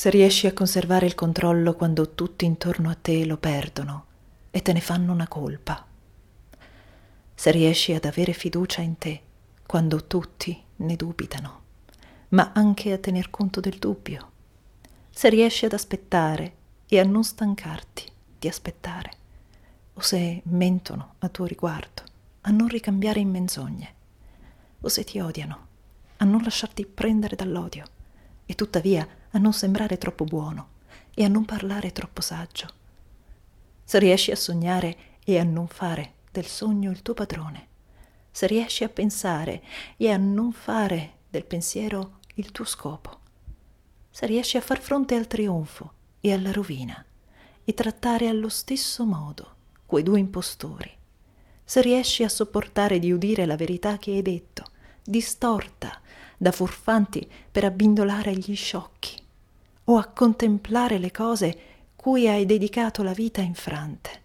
se riesci a conservare il controllo quando tutti intorno a te lo perdono e te ne fanno una colpa, se riesci ad avere fiducia in te quando tutti ne dubitano, ma anche a tener conto del dubbio, se riesci ad aspettare e a non stancarti di aspettare, o se mentono a tuo riguardo, a non ricambiare in menzogne, o se ti odiano, a non lasciarti prendere dall'odio e tuttavia a non sembrare troppo buono e a non parlare troppo saggio. Se riesci a sognare e a non fare del sogno il tuo padrone, se riesci a pensare e a non fare del pensiero il tuo scopo, se riesci a far fronte al trionfo e alla rovina e trattare allo stesso modo quei due impostori, se riesci a sopportare di udire la verità che hai detto, distorta da furfanti per abbindolare gli sciocchi, o a contemplare le cose cui hai dedicato la vita infrante,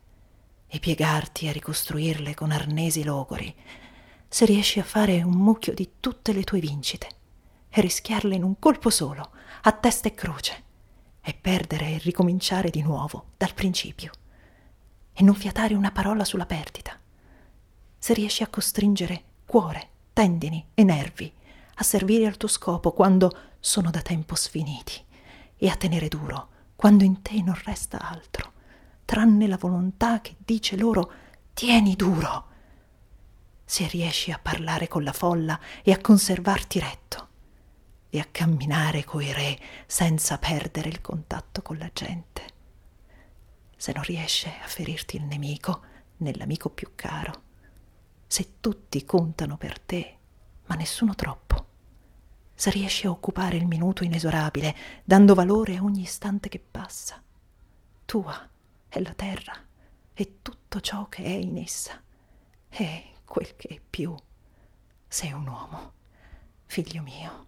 e piegarti a ricostruirle con arnesi logori, se riesci a fare un mucchio di tutte le tue vincite e rischiarle in un colpo solo, a testa e croce, e perdere e ricominciare di nuovo dal principio, e non fiatare una parola sulla perdita, se riesci a costringere cuore, tendini e nervi a servire al tuo scopo quando sono da tempo sfiniti e a tenere duro quando in te non resta altro, tranne la volontà che dice loro tieni duro. Se riesci a parlare con la folla e a conservarti retto e a camminare coi re senza perdere il contatto con la gente. Se non riesce a ferirti il nemico nell'amico più caro, se tutti contano per te, ma nessuno troppo se riesci a occupare il minuto inesorabile, dando valore a ogni istante che passa. Tua è la terra e tutto ciò che è in essa, e quel che è più. Sei un uomo, figlio mio.